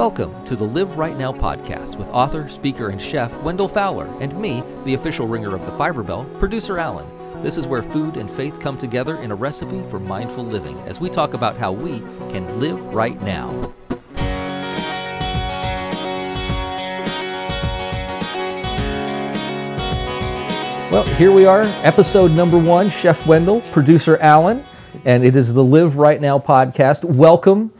Welcome to the Live Right Now podcast with author, speaker, and chef Wendell Fowler and me, the official ringer of the Fiber Bell, producer Alan. This is where food and faith come together in a recipe for mindful living as we talk about how we can live right now. Well, here we are, episode number one. Chef Wendell, producer Alan, and it is the Live Right Now podcast. Welcome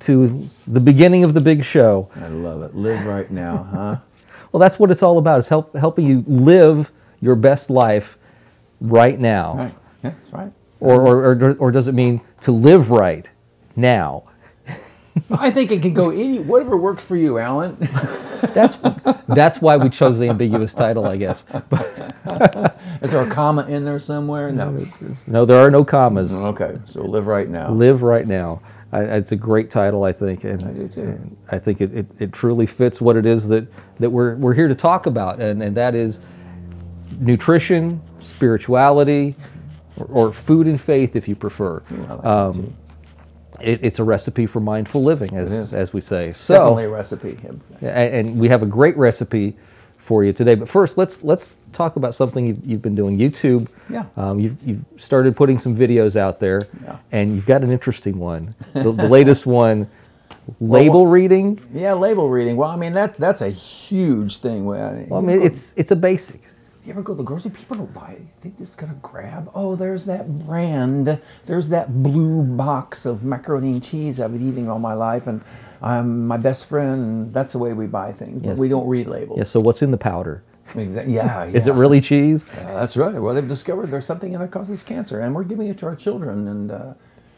to the beginning of the big show. I love it. Live right now, huh? Well, that's what it's all about. It's help, helping you live your best life right now. Right. That's right. Or, or, or, or does it mean to live right now? I think it can go any whatever works for you, Alan. That's that's why we chose the ambiguous title, I guess. Is there a comma in there somewhere? No. No, there are no commas. Okay, so live right now. Live right now. I, it's a great title, I think, and I do too. and I think it, it, it truly fits what it is that, that we're, we're here to talk about, and, and that is nutrition, spirituality, or, or food and faith, if you prefer. Like Um. It, it's a recipe for mindful living, as, as we say. So, Definitely a recipe. a- and we have a great recipe for you today. But first, let's let's talk about something you've, you've been doing. YouTube. Yeah. Um, you've, you've started putting some videos out there, Yeah. and you've got an interesting one. The, the latest one, label reading. Yeah, label reading. Well, I mean that's that's a huge thing. Well, Well, I mean, it's it's a basic. You ever go to the grocery? People don't buy it. They just gotta grab. Oh, there's that brand. There's that blue box of macaroni and cheese I've been eating all my life, and I'm my best friend. And that's the way we buy things. But Yes. we don't read labels. Yeah. So what's in the powder? Exactly. Yeah, Is it really cheese? Yeah, that's right. Well, they've discovered there's something in it that causes cancer, and we're giving it to our children. And uh,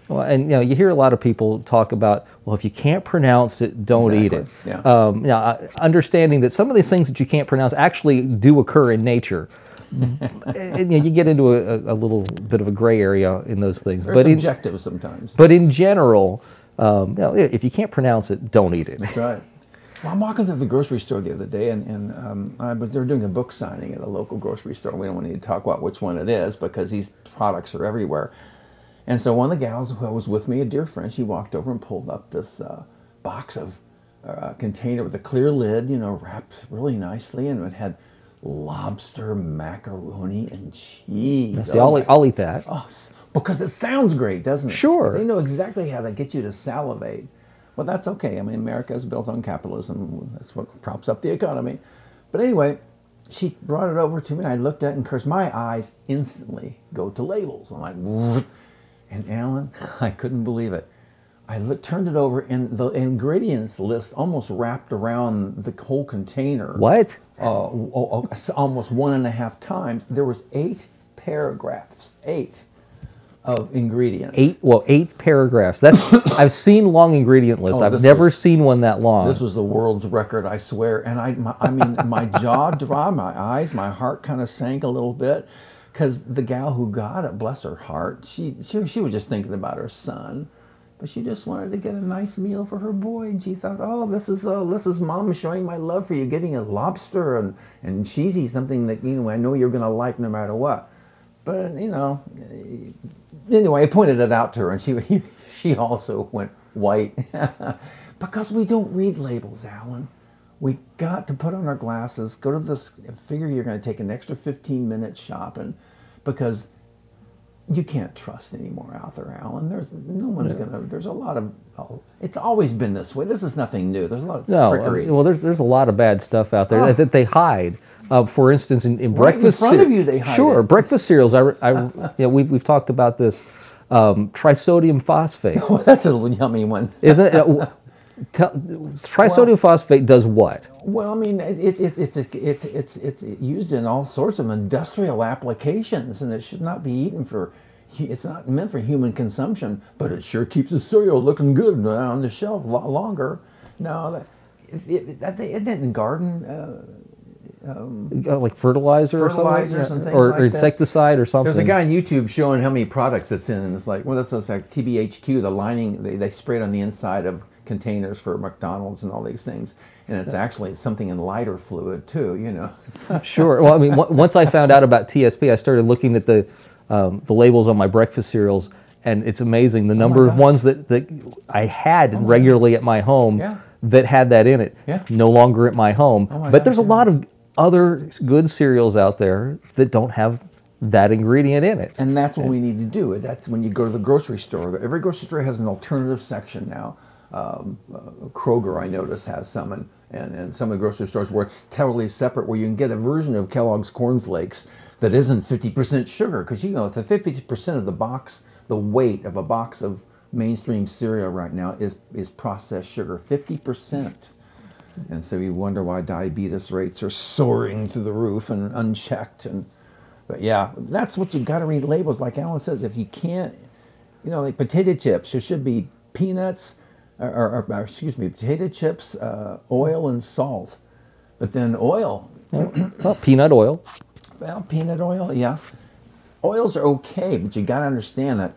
Well, and you know, you hear a lot of people talk about, well, if you can't pronounce it, don't eat it. Exactly, yeah. Um, you know, uh, understanding that some of these things that you can't pronounce actually do occur in nature. and, you, know, you get into a, a little bit of a gray area in those things. they're But in, subjective sometimes. but in general, um, you know, if you can't pronounce it, don't eat it. That's right. Well, I'm walking through the grocery store the other day, and, and um, I, but they're doing a book signing at a local grocery store. We don't need to talk about which one it is because these products are everywhere. And so one of the gals who was with me, a dear friend, she walked over and pulled up this uh, box of uh, container with a clear lid, you know, wrapped really nicely, and it had lobster, macaroni, and cheese. See, Oh I'll, eat- I'll eat that. Oh, because it sounds great, doesn't it? Sure. They know exactly how to get you to salivate. Well, that's okay. I mean, America is built on capitalism. That's what props up the economy. But anyway, she brought it over to me. I looked at it, and of course, my eyes instantly go to labels. I'm like, and Alan, I couldn't believe it. I looked, turned it over, and the ingredients list almost wrapped around the whole container What? uh, oh, oh, almost one and a half times. There was eight paragraphs, eight of ingredients. Eight? Well, eight paragraphs. That's I've seen long ingredient lists. Oh, I've never was- seen one that long. This was the world's record, I swear. And I, my, I mean, my jaw dropped, my eyes, my heart kind of sank a little bit, because the gal who got it, bless her heart, she, she she was just thinking about her son, but she just wanted to get a nice meal for her boy, and she thought, oh, this is uh, this is mom showing my love for you, getting a lobster and and cheesy, something that you know I know you're gonna like no matter what. But you know, anyway, I pointed it out to her, and she she also went white because we don't read labels, Alan. We got to put on our glasses, go to this. Figure you're going to take an extra 15 minutes shopping, because you can't trust anymore out there, Alan. There's no one's gonna. There's a lot of. Oh, it's always been this way. This is nothing new. There's a lot of No, I trickery. mean, well, there's there's a lot of bad stuff out there Oh. that, that they hide. Uh, for instance, in, in Right in breakfast, front of you they hide sure it. breakfast cereals. I, I you know, we we've talked about this um, trisodium phosphate, well, that's a yummy one. isn't it? Tell, trisodium phosphate does what? Well, I mean, it, it, it's, it's, it's, it's, it's used in all sorts of industrial applications, and it should not be eaten for. It's not meant for human consumption, but it sure keeps the cereal looking good on the shelf a lot longer. No, that, it, that isn't it in garden? Uh, Uh, like fertilizer or Fertilizers something, and things or, like or insecticide or something. There's a guy on YouTube showing how many products it's in, and it's like, well, this is like TBHQ, the lining they, they spray it on the inside of containers for McDonald's and all these things, and it's actually something in lighter fluid too. You know, Sure. Well, I mean, on- once I found out about TSP, I started looking at the um, the labels on my breakfast cereals, and it's amazing the number of ones that, that I had regularly at my home Yeah. that had that in it. Yeah. No longer at my home. my but there's a lot of other good cereals out there that don't have that ingredient in it. And that's what we need to do. That's when you go to the grocery store. Every grocery store has an alternative section now. Um, uh, Kroger, I notice, has some, and, and, and some of the grocery stores where it's totally separate, where you can get a version of Kellogg's Corn Flakes that isn't 50% sugar. Because you know, the 50% of the box, the weight of a box of mainstream cereal right now is, is processed sugar, 50%. And so you wonder why diabetes rates are soaring through the roof and unchecked. And but yeah, that's what you got to read labels. Like Alan says, if you can't, you know, like potato chips, there should be peanuts, or, or, or excuse me, potato chips, uh, oil and salt. But then oil, Well, peanut oil. well, peanut oil, yeah. Oils are okay, but you got to understand that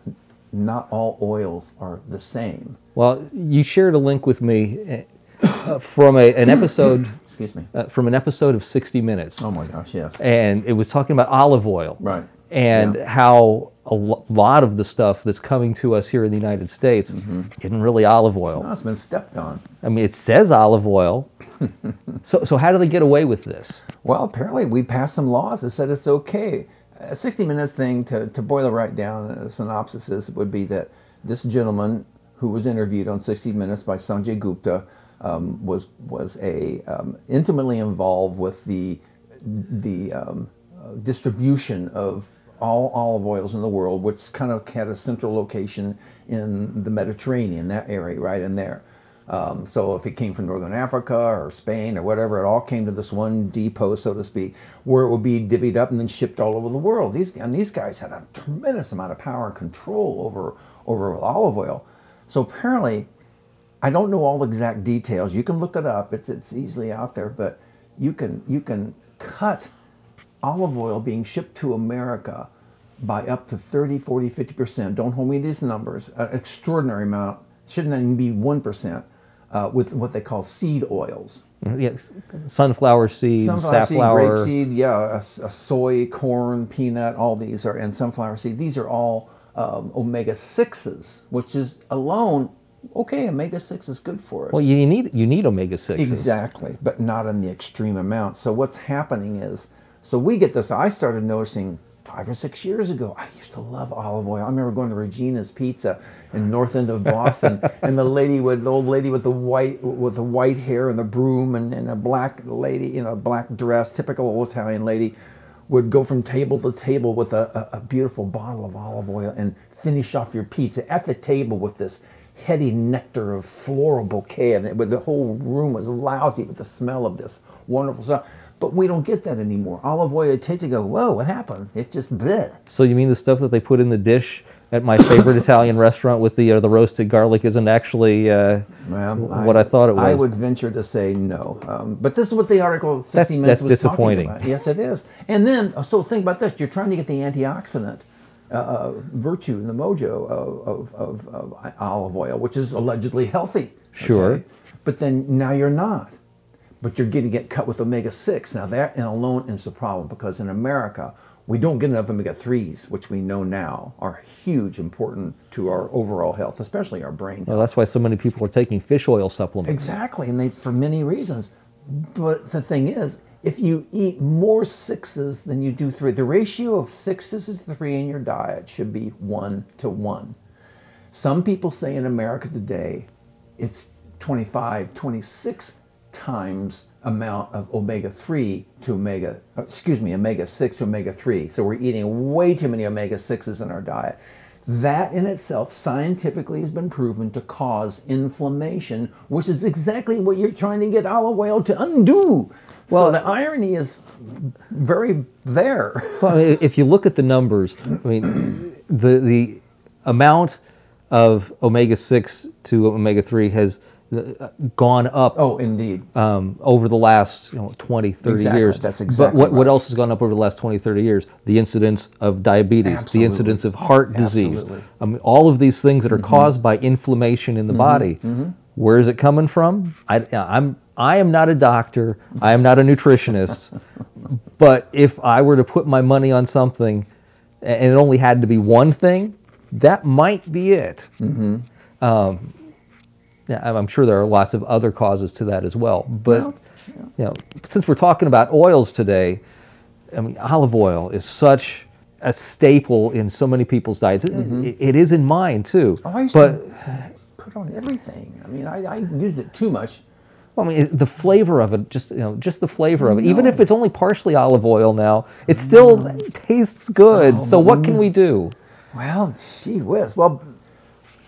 not all oils are the same. Well, you shared a link with me uh, from a, an episode Excuse me. uh, from an episode of 60 Minutes. Oh my gosh, yes. and it was talking about olive oil. Right. And Yeah. how a lot of the stuff that's coming to us here in the United States Mm-hmm. isn't really olive oil. No, it's been stepped on. I mean, it says olive oil. so, so how do they get away with this? Well, apparently we passed some laws that said it's okay. A 60 minutes thing, to, to boil it right down, a synopsis is, would be that this gentleman who was interviewed on 60 Minutes by Sanjay Gupta um, was, was a, um, intimately involved with the, the um, uh, distribution of all olive oils in the world, which kind of had a central location in the Mediterranean, that area right in there. Um, so if it came from Northern Africa or Spain or whatever, it all came to this one depot, so to speak, where it would be divvied up and then shipped all over the world. These and these guys had a tremendous amount of power and control over over olive oil. So apparently, I don't know all the exact details. You can look it up; it's it's easily out there. But you can you can cut olive oil being shipped to America by up to 30, 40, 50%. Don't hold me to these numbers. An extraordinary amount. Shouldn't even be 1% uh, with what they call seed oils. Yes, sunflower seeds, Sunflower seed, safflower. grapeseed, yeah, a, a soy, corn, peanut, all these are, and sunflower seed. These are all um, omega 6s, which is alone, okay, omega 6 is good for us. Well, you need you need omega sixes. Exactly, but not in the extreme amount. So what's happening is, so we get this. I started noticing five or six years ago. I used to love olive oil. I remember going to Regina's Pizza in North End of Boston, and the lady with the old lady with the white with the white hair and the broom and, and a black lady in a black dress, typical old Italian lady. Would go from table to table with a, a, a beautiful bottle of olive oil and finish off your pizza at the table with this heady nectar of floral bouquet of it, but the whole room was lousy with the smell of this wonderful stuff. But we don't get that anymore. Olive oil, it tastes, you go, whoa, what happened? It's just bleh. So you mean the stuff that they put in the dish at my favorite Italian restaurant with the uh, the roasted garlic isn't actually uh, Well, what I, thought it was? I would venture to say no. Um, but this is what the article 60 That's- Minutes that's was disappointing. talking about. Yes, it is. And then, so think about this. You're trying to get the antioxidant uh, uh, virtue and the mojo of, of, of, of olive oil, which is allegedly healthy. Sure. But then now you're not. But you're getting it cut with omega 6. Now, that in alone is a problem because in America, we don't get enough omega 3s, which we know now are huge, important to our overall health, especially our brain. Well, that's why so many people are taking fish oil supplements. Exactly, and they for many reasons. But the thing is, if you eat more sixes than you do three, the ratio of sixes to three in your diet should be one to one. Some people say in America today it's 25, 26 times amount of omega 3 to omega, excuse me, omega 6 to omega 3. So we're eating way too many omega 6s in our diet. That in itself scientifically has been proven to cause inflammation, which is exactly what you're trying to get olive oil to undo. Well- so the irony is very there. Well, if you look at the numbers, I mean, the the amount of omega six to omega three has gone up Oh, indeed. um, over the last you know, 20, 30 Exactly. years. That's But exactly what, what right. else has gone up over the last 20, 30 years? The incidence of diabetes, Absolutely. the incidence of heart disease. Mm-hmm. Mean, all of these things that are caused by inflammation in the body. Where is it coming from? I, I'm, I am not a doctor. I am not a nutritionist. but if I were to put my money on something and it only had to be one thing, that might be it. Mm-hmm. Um, I'm- I'm sure there are lots of other causes to that as well. But Well, you know, since we're talking about oils today, I mean, olive oil is such a staple in so many people's diets. It- mm-hmm. It, it is in mine too. Oh, I used but to put on everything. I mean, I, I used it too much. Well, I mean, the flavor of it, just you know, just the flavor of it. Even if it's only partially olive oil now, it still mm. tastes good. so what can we mm. do? Well, gee whiz. Well,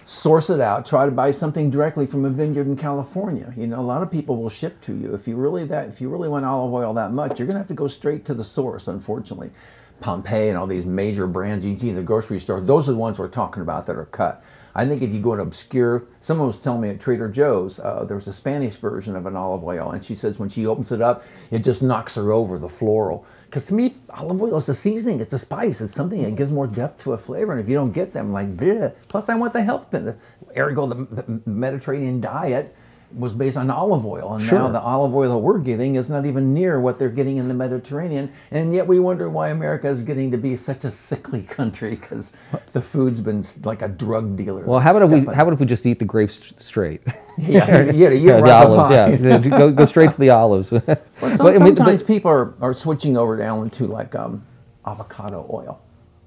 source it out. Try to buy something directly from a vineyard in California. You know, a lot of people will ship to you. If you really that, if you really want olive oil that much, you're gonna have to go straight to the source. Unfortunately, Pompeii and all these major brands you see in the grocery store, those are the ones we're talking about that are cut. I think if you go to obscure, someone was telling me at Trader Joe's, uh, there was a Spanish version of an olive oil, and she says when she opens it up, it just knocks her over the floral. Because to me, olive oil is a seasoning, it's a spice, it's something that gives more depth to a flavor. And if you don't get them, like, bleh. plus I want the health benefit. Ergo, the, the Mediterranean diet was based on olive oil, and now the olive oil that we're getting is not even near what they're getting in the Mediterranean. And yet we wonder why America is getting to be such a sickly country because the food's been like a drug dealer. Well, how about if we how about if we just eat the grapes straight? yeah, yeah, yeah, Yeah, the olives. Yeah, go, go straight to the olives. But some- But, mean, but- sometimes people are, are switching over down to like um, avocado oil.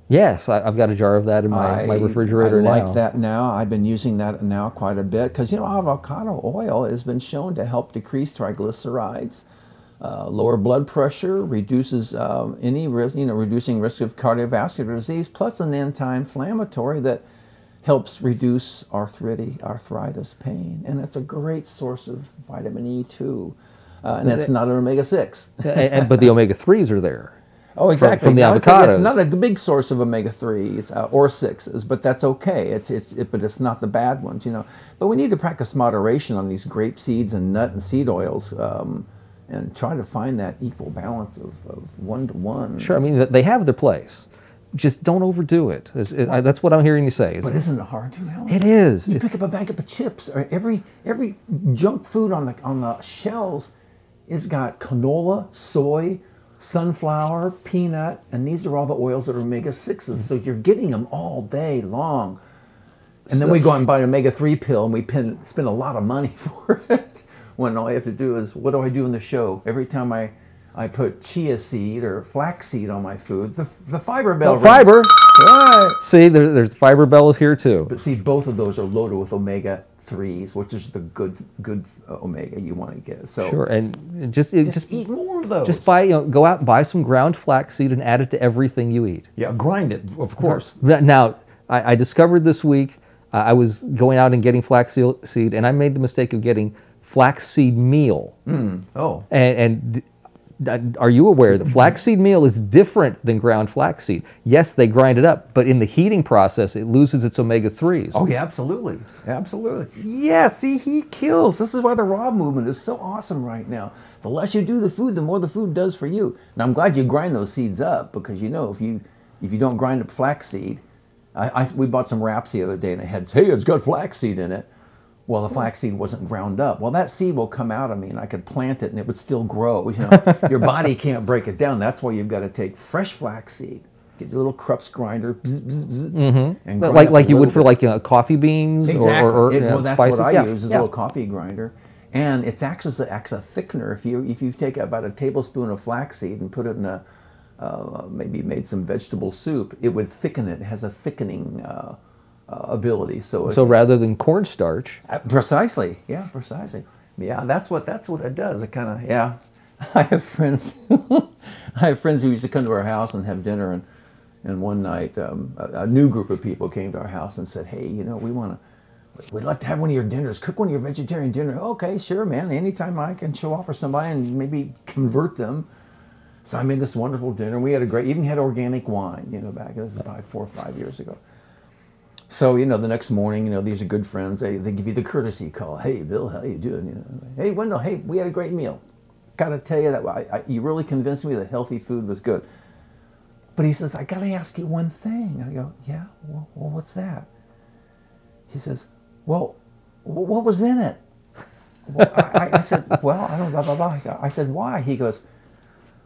Yes, I, I've got a jar of that in my, my refrigerator I now. I like that now. I've been using that now quite a bit because you know avocado oil has been shown to help decrease triglycerides, uh, lower blood pressure, reduces um, any risk, you know, reducing risk of cardiovascular disease, plus an anti-inflammatory that helps reduce arthritic arthritis pain, and it's a great source of vitamin E too. Uh, and it's not an omega six. and, and- but the omega threes are there. Oh, exactly. from the it's avocados. It's not a big source of omega threes uh, or sixes, but that's okay. It's it's it, but it's not the bad ones, you know. But we need to practice moderation on these grape seeds and nut and seed oils, um, and try to find that equal balance of, of one to one. Sure, I mean they have their place. Just don't overdo it. It- I- that's what I'm hearing you say. It's- But isn't it hard to? It is. You It's, pick up a bag of chips, or every every junk food on the on the shelves, it's got canola, soy, sunflower, peanut, and these are all the oils that are omega sixes. Mm-hmm. So you're getting them all day long. And then we go out and buy an omega three pill, and we pin, spend a lot of money for it. When all you have to do is, what do I do in the show? Every time I I put chia seed or flax seed on my food, the the fiber bell. Rings. fiber. Right. See, there, there's fiber bells here too. But see, both of those are loaded with omega threes, which is the good good omega you want to get. So Sure, and just just, just eat more of those. just buy you know go out and buy some ground flaxseed and add it to everything you eat. yeah, grind it, of course. Now, I, I discovered this week uh, I was going out and getting flaxseed, seed, and I made the mistake of getting flaxseed meal. Oh, And, and are you aware that flaxseed mm-hmm. meal is different than ground flaxseed? Yes, they grind it up, but in the heating process, it loses its omega threes. oh yeah, absolutely, absolutely. Yeah, see, he kills. This is why the raw movement is so awesome right now. The less you do the food, the more the food does for you. Now, I'm glad you grind those seeds up because you know if you if you don't grind up flaxseed, I, I we bought some wraps the other day and it had hey, it's got flaxseed in it. Well, the flaxseed wasn't ground up. Well, that seed will come out of me, and I could plant it, and it would still grow. You know, your body can't break it down. That's why you've got to take fresh flaxseed, get your little Krups grinder, bzz, bzz, bzz, and But grind like like you would little for like you know, coffee beans or- Exactly. or, or, It- you know, that's spices. what I yeah. use is yeah. a little coffee grinder, and it's actually acts as a thickener. If you if you take about a tablespoon of flaxseed and put it in a uh, maybe made some vegetable soup, it would thicken it. It has a thickening uh, uh, ability. So, it- So rather than cornstarch, uh, precisely, yeah, precisely. Yeah, that's what that's what it does. It kind of yeah. I have friends. I have friends who used to come to our house and have dinner, and and one night um, a, a new group of people came to our house and said, "Hey, you know, we want to." We'd love to have one of your dinners. Cook one of your vegetarian dinner. Okay, sure, man. Anytime I can show off for somebody and maybe convert them. So I made this wonderful dinner. We had a great, even had organic wine. You know, back this is probably four or five years ago. So you know, the next morning, you know, these are good friends. They, they give you the courtesy call. Hey, Bill, how you doing? You know, hey, Wendell, hey, we had a great meal. Got to tell you that I, I, you really convinced me that healthy food was good. But he says, I got to ask you one thing. I go, yeah. Well, well, what's that? He says, well, what was in it? Well, I, I- I said, well, I don't blah blah blah. I said, why? He goes,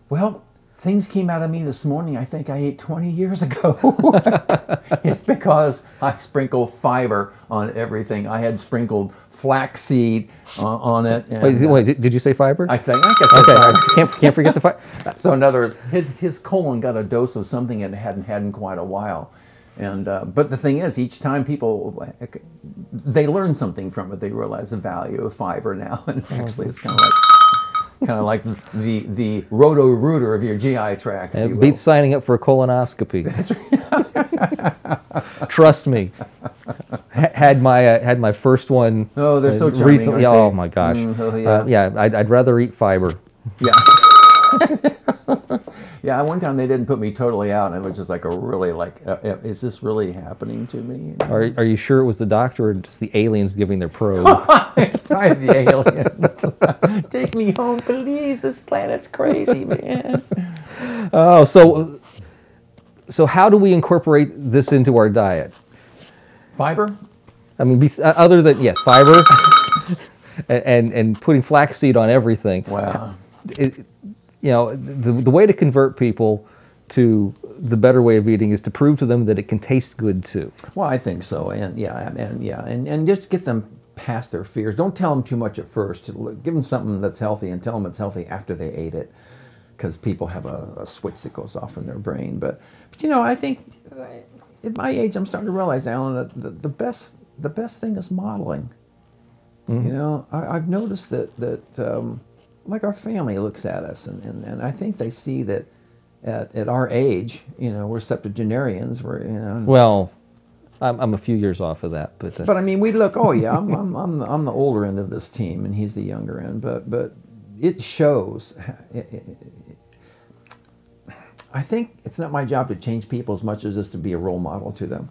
well, things came out of me this morning I think I ate 20 years ago. it's because I sprinkle fiber on everything. I had sprinkled flaxseed uh, on it. And, Wait, uh, wait, did, did you say fiber? I think I guess I okay, fiber. can't can't forget the fiber. So in other words, his, his colon got a dose of something it hadn't had in quite a while. And uh, but the thing is, each time people they learn something from it, they realize the value of fiber now. And actually, it's kind of like kind of like the the roto rooter of your GI tract. It beats signing up for a colonoscopy. Trust me. Ha- Had my uh, had my first one. Oh, they're so uh, charming, recently. Oh my gosh. Mm, oh, Uh, yeah, I'd, I'd rather eat fiber. Yeah. Yeah, one time they didn't put me totally out, and it was just like a really like, uh, uh, is this really happening to me? Are, are you sure it was the doctor or just the aliens giving their probe? it's probably the aliens. Take me home, please. This planet's crazy, man. oh, so so how do we incorporate this into our diet? Fiber? I mean, uh, other than yes, fiber, and, and and putting flaxseed on everything. Wow. it, you know, the, the way to convert people to the better way of eating is to prove to them that it can taste good too. Well, I think so, and yeah, and yeah, and, and just get them past their fears. Don't tell them too much at first. Give them something that's healthy, and tell them it's healthy after they ate it, because people have a, a switch that goes off in their brain. But, but you know, I think uh, at my age, I'm starting to realize, Alan, that the, the best the best thing is modeling. You know, I, I've noticed that that um, like our family looks at us, and, and, and I think they see that at, at our age, you know, we're septuagenarians. We're you know, Well, I'm, I'm a few years off of that, but, uh, but I mean, we look. Oh yeah, I'm I'm I'm the, I'm the older end of this team, and he's the younger end. But but it shows. It, it, I think it's not my job to change people as much as just to be a role model to them,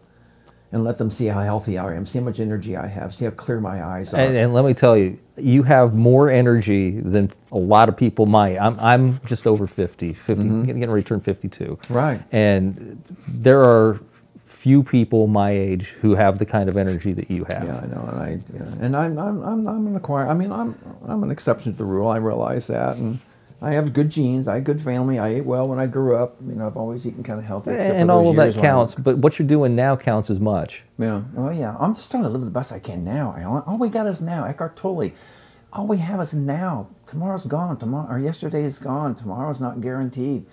and let them see how healthy I am, see how much energy I have, see how clear my eyes are. and, and let me tell you, you have more energy than a lot of people might. I'm, I'm just over 50, 50 mm-hmm. getting getting ready to turn 52. Right. And there are few people my age who have the kind of energy that you have. Yeah, I know, and I yeah. and I'm I'm I'm, I'm an acquired. I mean, I'm I'm an exception to the rule. I realize that, and I have good genes. I had good family. I ate well when I grew up. You know, I've always eaten kind of healthy. except and all of that years when I counts, but what you're doing now counts as much. Yeah. Oh yeah. I'm just trying to live the best I can now. Alan. All we got is now. Eckhart Tolle. All we have is now. Tomorrow's gone. Tomorrow or yesterday is gone. Tomorrow's not guaranteed.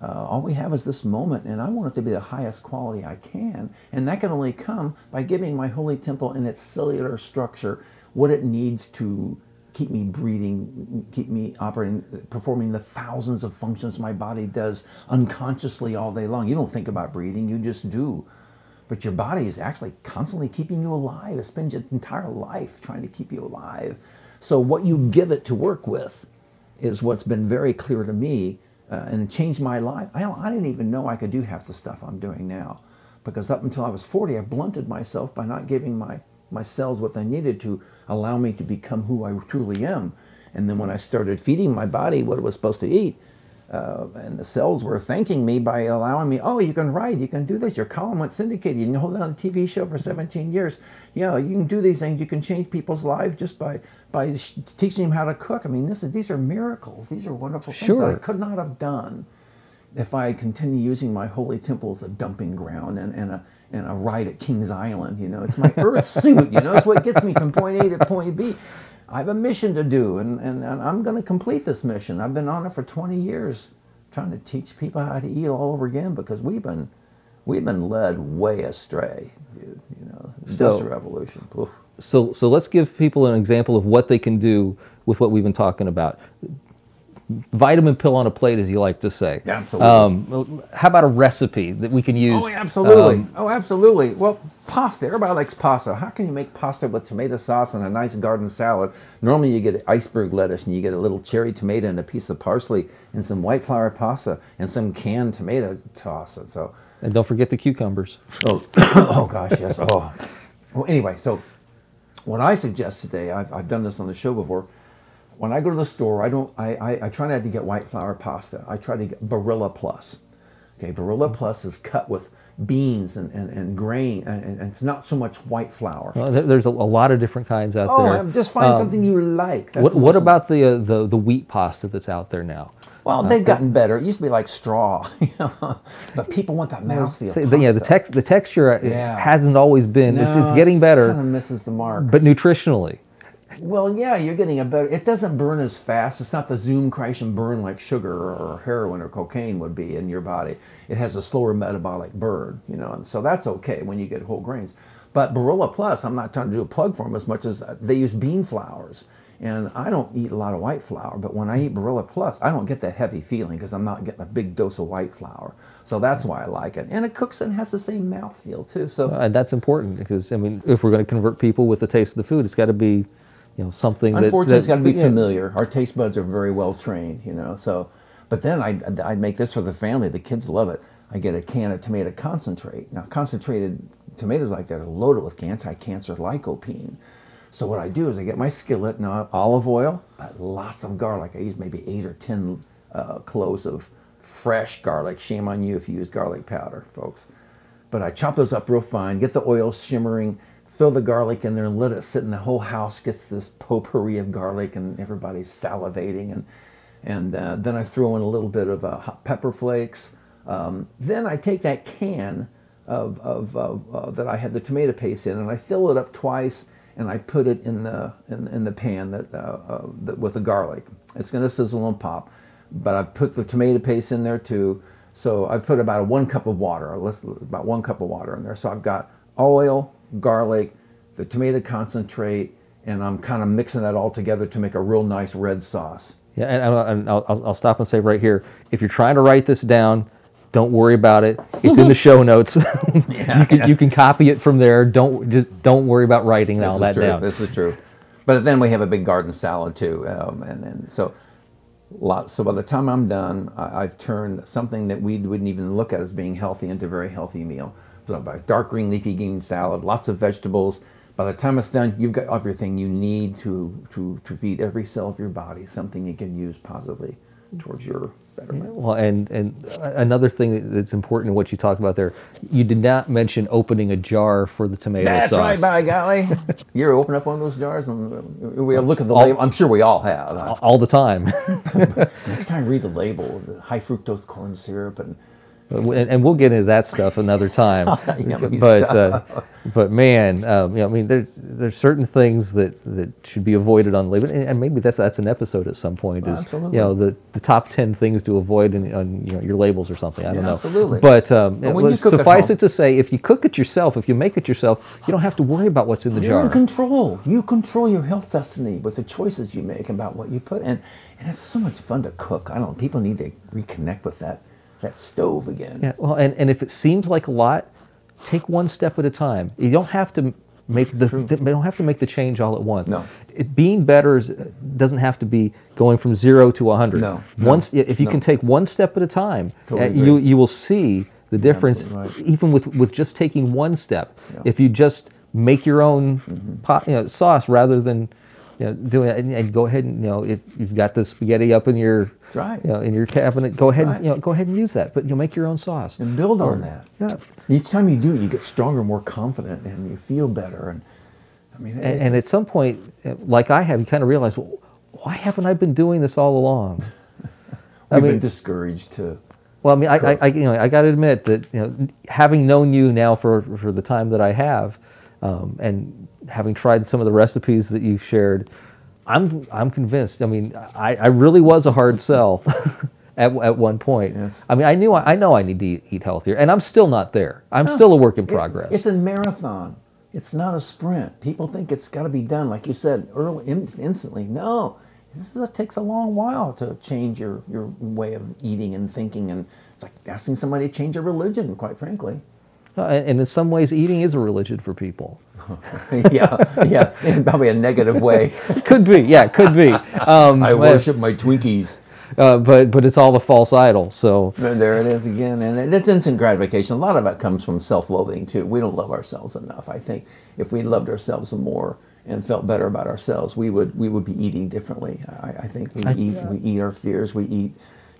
Uh, all we have is this moment, and I want it to be the highest quality I can. And that can only come by giving my holy temple in its cellular structure what it needs to keep me breathing, keep me operating, performing the thousands of functions my body does unconsciously all day long. You don't think about breathing, you just do. But your body is actually constantly keeping you alive. It spends its entire life trying to keep you alive. So, what you give it to work with is what's been very clear to me uh, and changed my life. I, I didn't even know I could do half the stuff I'm doing now because up until I was 40, I blunted myself by not giving my, my cells what they needed to allow me to become who I truly am. And then when I started feeding my body what it was supposed to eat, uh, and the cells were thanking me by allowing me, oh, you can write, you can do this, your column went syndicated, you can hold down a TV show for 17 years. Yeah, you can do these things, you can change people's lives just by, by sh- teaching them how to cook. I mean, this is, these are miracles, these are wonderful things that I could not have done if I continue using my holy temple as a dumping ground and, and a and a ride at Kings Island, you know, it's my earth suit, you know, it's what gets me from point A to point B. I have a mission to do, and, and, and I'm going to complete this mission. I've been on it for 20 years, trying to teach people how to eat all over again because we've been we've been led way astray, dude. You know, So- revolution. Oof. So, so let's give people an example of what they can do with what we've been talking about. Vitamin pill on a plate, as you like to say. Absolutely. Um, how about a recipe that we can use? Oh, absolutely. Um, oh, absolutely. Well, pasta. Everybody likes pasta. How can you make pasta with tomato sauce and a nice garden salad? Normally, you get iceberg lettuce and you get a little cherry tomato and a piece of parsley and some white flour pasta and some canned tomato sauce. So, and don't forget the cucumbers. oh, oh gosh, yes. Oh. Well, anyway, so what I suggest today, I've, I've done this on the show before. When I go to the store, I don't. I, I, I try not to get white flour pasta. I try to get Barilla Plus. Okay, Barilla Plus is cut with beans and, and, and grain, and, and it's not so much white flour. Well, there- there's a, a lot of different kinds out oh, there. um, just find something you like. That's What, what awesome. about the, uh, the the wheat pasta that's out there now? Well, they've gotten better. It used to be like straw, you know, but people want that mouthfeel. So, the- yeah, the pasta. text, the texture uh, Yeah. hasn't always been. it's it's getting better, Kind of misses the mark. but nutritionally. Well, yeah, you're getting a better. It doesn't burn as fast. It's not the zoom crash and burn like sugar or heroin or cocaine would be in your body. It has a slower metabolic burn, you know, and so that's okay when you get whole grains. But Barilla Plus, I'm not trying to do a plug for them as much as uh, they use bean flours. And I don't eat a lot of white flour, but when I eat Barilla Plus, I don't get that heavy feeling because I'm not getting a big dose of white flour. So that's why I like it. And it cooks and has the same mouthfeel too. So And that's important because I mean, if we're going to convert people with the taste of the food, it's got to be, you know, something that. Unfortunately, it's that- got to be familiar. Our taste buds are very well trained, you know. So, but then I I make this for the family. The kids love it. I get a can of tomato concentrate. Now, concentrated tomatoes like that are loaded with anti-cancer lycopene. So what I do is I get my skillet, now olive oil, but lots of garlic. I use maybe eight or ten uh, cloves of fresh garlic. Shame on you if you use garlic powder, folks. But I chop those up real fine, get the oil shimmering, throw the garlic in there and let it sit, and the whole house gets this potpourri of garlic, and everybody's salivating. And and uh, then I throw in a little bit of uh, hot pepper flakes. Um, then I take that can of, of, of uh, that I had the tomato paste in, and I fill it up twice, and I put it in the in, in the pan that, uh, uh, that with the garlic. It's going to sizzle and pop, but I've put the tomato paste in there too. So I've put about a one cup of water, about one cup of water in there. So I've got oil, garlic, the tomato concentrate, and I'm kind of mixing that all together to make a real nice red sauce. Yeah, and, I'll, I'll I'll stop and say right here, if you're trying to write this down, don't worry about it. It's in the show notes. you can you can copy it from there. Don't just don't worry about writing all this that is true. down. This is true. But then we have a big garden salad too, um, and, and so lot. So by the time I'm done, I, I've turned something that we wouldn't even look at as being healthy into a very healthy meal. So dark green leafy green salad, lots of vegetables. By the time it's done, you've got everything you need to to to feed every cell of your body something you can use positively towards your betterment. Well, and and another thing that's important in what you talked about there, you did not mention opening a jar for the tomato That's sauce. right, by golly. you ever open up one of those jars and uh, we look at the All- label? I'm sure we all have. all the time. Next time, read the label: the high fructose corn syrup and and, and we'll get into that stuff another time. But uh, but man, um, you know, I mean, there's there's certain things that, that should be avoided on label, and, and maybe that's that's an episode at some point. Is Absolutely. you know the, the top ten things to avoid in, on you know, your labels or something. I don't Yeah, know. absolutely. But um, But when you let's cook at suffice it to say, if you cook it yourself, if you make it yourself, you don't have to worry about what's in the jar. You're in control. You control your health destiny with the choices you make about what you put in, and it's so much fun to cook. I don't. People need to reconnect with that that stove again. Yeah, well, and, and if it seems like a lot, take one step at a time. You don't have to make the you don't have to make the change all at once. No. It, being better is, doesn't have to be going from zero to hundred. No, no, Once if you no. can take one step at a time, Totally uh, you you will see the difference right. even with with just taking one step. Yeah. Mm-hmm. If you just make your own pot, you know, sauce rather than you know, doing it, and, and go ahead and you know if you've got the spaghetti up in your That's right. you know, in your cabinet, go ahead Right. and you know go ahead and use that. But you'll make your own sauce. And build on that. Yeah. Each time you do, you get stronger, more confident, and you feel better. And I mean, And, and at some point, like I have, you kind of realize, well, why haven't I been doing this all along? I we've mean, been discouraged to. well, I mean, I, I, I, you know, I got to admit that you know, having known you now for for the time that I have, um, and having tried some of the recipes that you've shared, I'm I'm convinced. I mean, I, I really was a hard sell. At, at one point, Yes. I mean, I knew I, I know I need to eat, eat healthier, and I'm still not there. I'm still a work in It- progress. it's a marathon. It's not a sprint. People think it's got to be done, like you said, early, in, instantly. No, this is, it takes a long while to change your, your way of eating and thinking. And it's like asking somebody to change a religion, quite frankly. Uh, and in some ways, eating is a religion for people. yeah, yeah, in probably a negative way. Could be, yeah, could be. Um, I worship my Twinkies. uh, but but it's all the false idol. So There it is again, and it's instant gratification. A lot of it comes from self-loathing too. We don't love ourselves enough. I think if we loved ourselves more and felt better about ourselves, we would we would be eating differently. I, I think we eat we eat our fears. We eat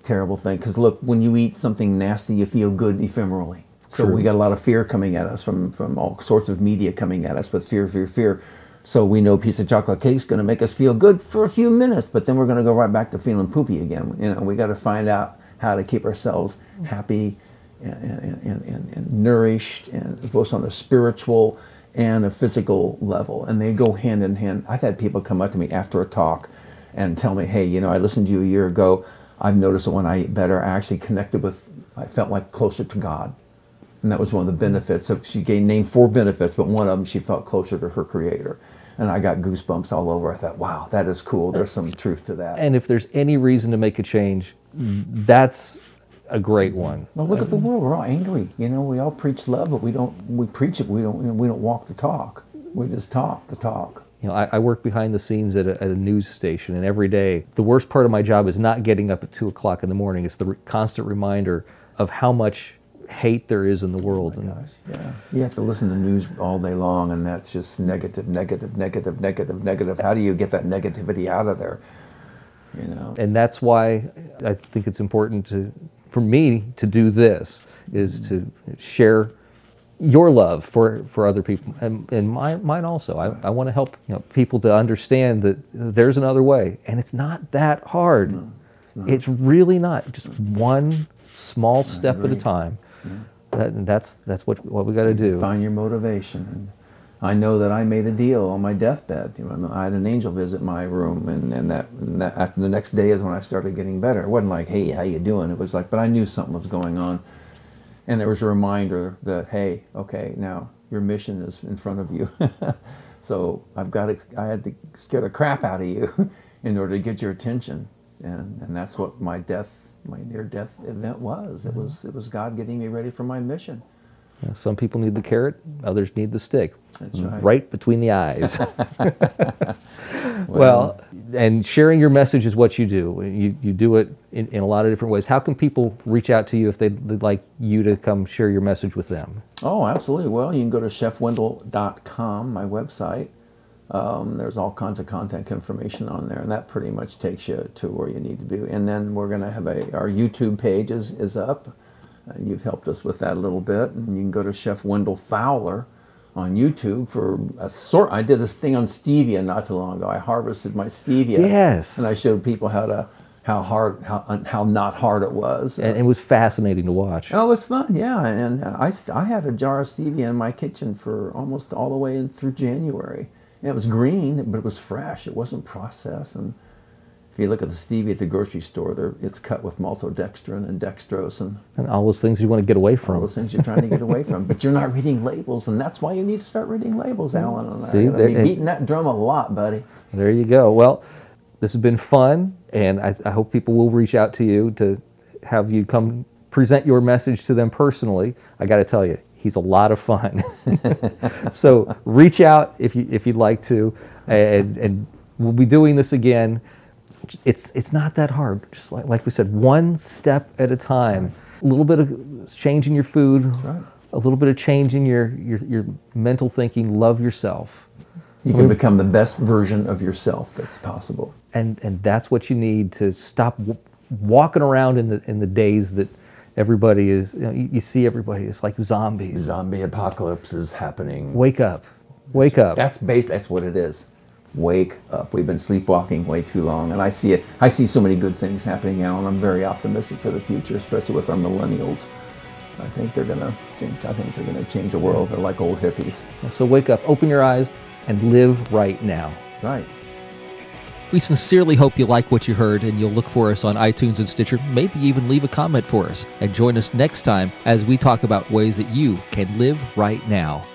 terrible things. Because look, when you eat something nasty, you feel good ephemerally. So True. we got a lot of fear coming at us from from all sorts of media coming at us with fear, fear, fear. So we know a piece of chocolate cake is going to make us feel good for a few minutes, but then we're going to go right back to feeling poopy again. You know, we got to find out how to keep ourselves happy and, and, and, and nourished, and both on a spiritual and a physical level, and they go hand in hand. I've had people come up to me after a talk and tell me, "Hey, you know, I listened to you a year ago. I've noticed that when I eat better, I actually connected with. I felt like closer to God." And that was one of the benefits of, she gave named four benefits, but one of them she felt closer to her creator. And I got goosebumps all over. I thought, wow, that is cool. There's some truth to that. And if there's any reason to make a change, that's a great one. Well, look at the world. We're all angry. You know, we all preach love, but we don't. We preach it. We don't. You know, we don't walk the talk. We just talk the talk. You know, I, I work behind the scenes at a, at a news station, and every day, the worst part of my job is not getting up at two o'clock in the morning. It's the re- constant reminder of how much hate there is in the oh world. And Gosh, yeah. You have to listen to news all day long, and that's just negative, negative, negative, negative, negative. How do you get that negativity out of there? You know. and that's why I think it's important to, for me to do this, is to share your love for, for other people and, and mine, mine also. I, I want to help you know, people to understand that there's another way, and it's not that hard. it's, really not. Just one small step at a agree. Time. That, that's that's what what we got to do. Find your motivation. And I know that I made a deal on my deathbed. You know, I had an angel visit my room, and, and, that, and that after the next day is when I started getting better. It wasn't like, "Hey, how you doing?" It was like, but I knew something was going on, and there was a reminder that, "Hey, okay, now your mission is in front of you." so I've got to, I had to scare the crap out of you in order to get your attention, and and that's what my death, my near death event was. It was it was God getting me ready for my mission. Know, some people need the carrot, others need the stick. That's right. Right between the eyes. well, and sharing your message is what you do. You, you do it in, in a lot of different ways. How can people reach out to you if they'd, they'd like you to come share your message with them? Oh, absolutely. Well, you can go to chefwendell.com, my website. Um, there's all kinds of contact information on there, and that pretty much takes you to where you need to be. And then we're going to have a our YouTube page is, is up. Uh, you've helped us with that a little bit, and you can go to Chef Wendell Fowler on YouTube for a sort. I did this thing on stevia not too long ago. I harvested my stevia, Yes. and I showed people how to how hard how how not hard it was. And it was fascinating to watch. Oh, it was fun, yeah. And uh, I, I had a jar of stevia in my kitchen for almost all the way in through January. It was green, but it was fresh. It wasn't processed. And if you look at the stevia at the grocery store, there it's cut with maltodextrin and dextrose and And all those things you want to get away from. all those things you're trying to get away from. But you're not reading labels, and that's why you need to start reading labels, mm-hmm. Alan. And See, I, I've there- been and- beating that drum a lot, buddy. There you go. Well, this has been fun, and I, I hope people will reach out to you to have you come present your message to them personally. I got to tell you, he's a lot of fun. so reach out if you if you'd like to, and and we'll be doing this again. It's it's not that hard. Just like like we said, one step at a time. A little bit of change in your food. right. A little bit of change in your, your, your mental thinking. Love yourself. You can become the best version of yourself that's possible. and and that's what you need to stop w- walking around in the in the days that everybody is you, know, you, you see everybody it's like zombies Zombie apocalypse is happening. wake up wake up That's base. That's what it is. Wake up. We've been sleepwalking way too long, and I see it. I see so many good things happening now, and I'm very optimistic for the future, especially with our millennials. I think they're gonna change. I think they're gonna change the world. They're like old hippies. so wake up open your eyes and live right now Right. We sincerely hope you like what you heard and you'll look for us on iTunes and Stitcher, maybe even leave a comment for us. And join us next time as we talk about ways that you can live right now.